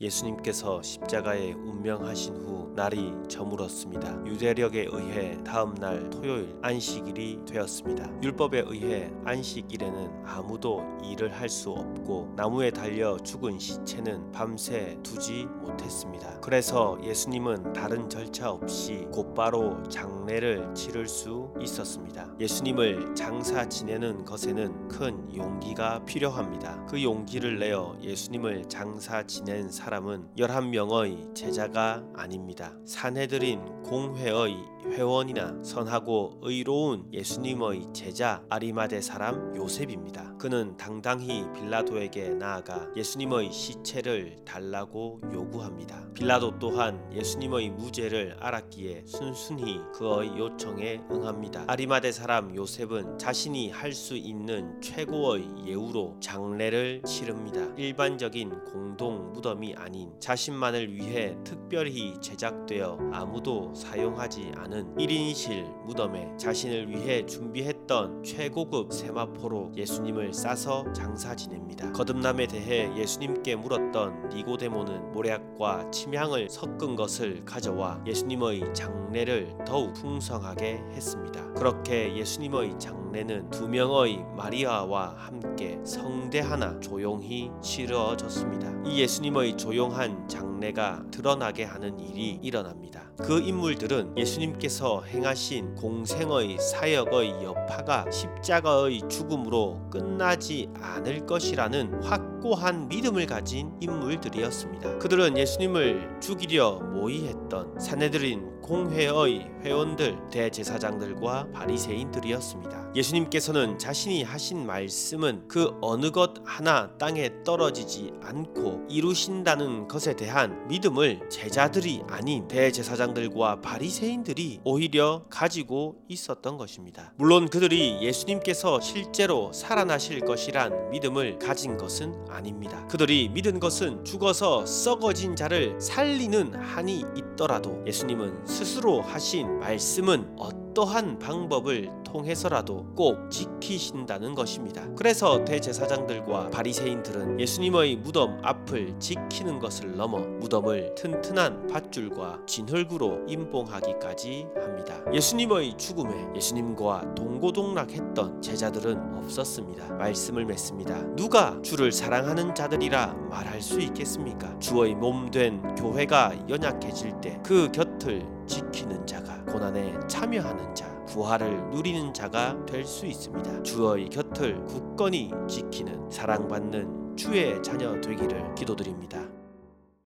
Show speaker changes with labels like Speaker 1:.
Speaker 1: 예수님께서 십자가에 운명하신 후 날이 저물었습니다. 유대력에 의해 다음 날 토요일 안식일이 되었습니다. 율법에 의해 안식일에는 아무도 일을 할 수 없고 나무에 달려 죽은 시체는 밤새 두지 못했습니다. 그래서 예수님은 다른 절차 없이 곧바로 장례를 치를 수 있었습니다. 예수님을 장사 지내는 것에는 큰 용기가 필요합니다. 그 용기를 내어 예수님을 장사 지낸 사람 은 11명의 제자가 아닙니다. 사내들인 공회의 회원이나 선하고 의로운 예수님의 제자 아리마대 사람 요셉입니다. 그는 당당히 빌라도에게 나아가 예수님의 시체를 달라고 요구합니다. 빌라도 또한 예수님의 무죄를 알았기에 순순히 그의 요청에 응합니다. 아리마대 사람 요셉은 자신이 할 수 있는 최고의 예우로 장례를 치릅니다. 일반적인 공동 무덤이 아닌 자신만을 위해 특별히 제작되어 아무도 사용하지 않은 1인실 무덤에 자신을 위해 준비했던 최고급 세마포로 예수님을 싸서 장사 지냅니다. 거듭남에 대해 예수님께 물었던 니고데모는 모략과 침향을 섞은 것을 가져와 예수님의 장례를 더욱 풍성하게 했습니다. 그렇게 예수님의 장례 는 두 명의 마리아와 함께 성대 하나 조용히 치러졌습니다. 이 예수님의 조용한 장례가 드러나게 하는 일이 일어납니다. 그 인물들은 예수님께서 행하신 공생의 사역의 여파가 십자가의 죽음으로 끝나지 않을 것이라는 확고한 믿음을 가진 인물들이었습니다. 그들은 예수님을 죽이려 모의했던 사내들인 공회의 회원들, 대제사장들과 바리새인들이었습니다. 예수님께서는 자신이 하신 말씀은 그 어느 것 하나 땅에 떨어지지 않고 이루신다는 것에 대한 믿음을 제자들이 아닌 대제사장들과 바리새인들이 오히려 가지고 있었던 것입니다. 물론 그들이 예수님께서 실제로 살아나실 것이란 믿음을 가진 것은 아닙니다. 그들이 믿은 것은 죽어서 썩어진 자를 살리는 한이 있더라도 예수님은 스스로 하신 말씀은 어 떠한 방법을 통해서라도 꼭 지키신다는 것입니다. 그래서 대제사장들과 바리새인들은 예수님의 무덤 앞을 지키는 것을 넘어 무덤을 튼튼한 밧줄과 진흙으로 임봉하기까지 합니다. 예수님의 죽음에 예수님과 동고동락했던 제자들은 없었습니다. 말씀을 맺습니다. 누가 주를 사랑하는 자들이라 말할 수 있겠습니까? 주의 몸 된 교회가 연약해질 때 그 곁을 지키 는 자가 고난에 참여하는 자 부활을 누리는 자가 될 수 있습니다. 주의 곁을 굳건히 지키는 사랑받는 주의 자녀 되기를 기도드립니다.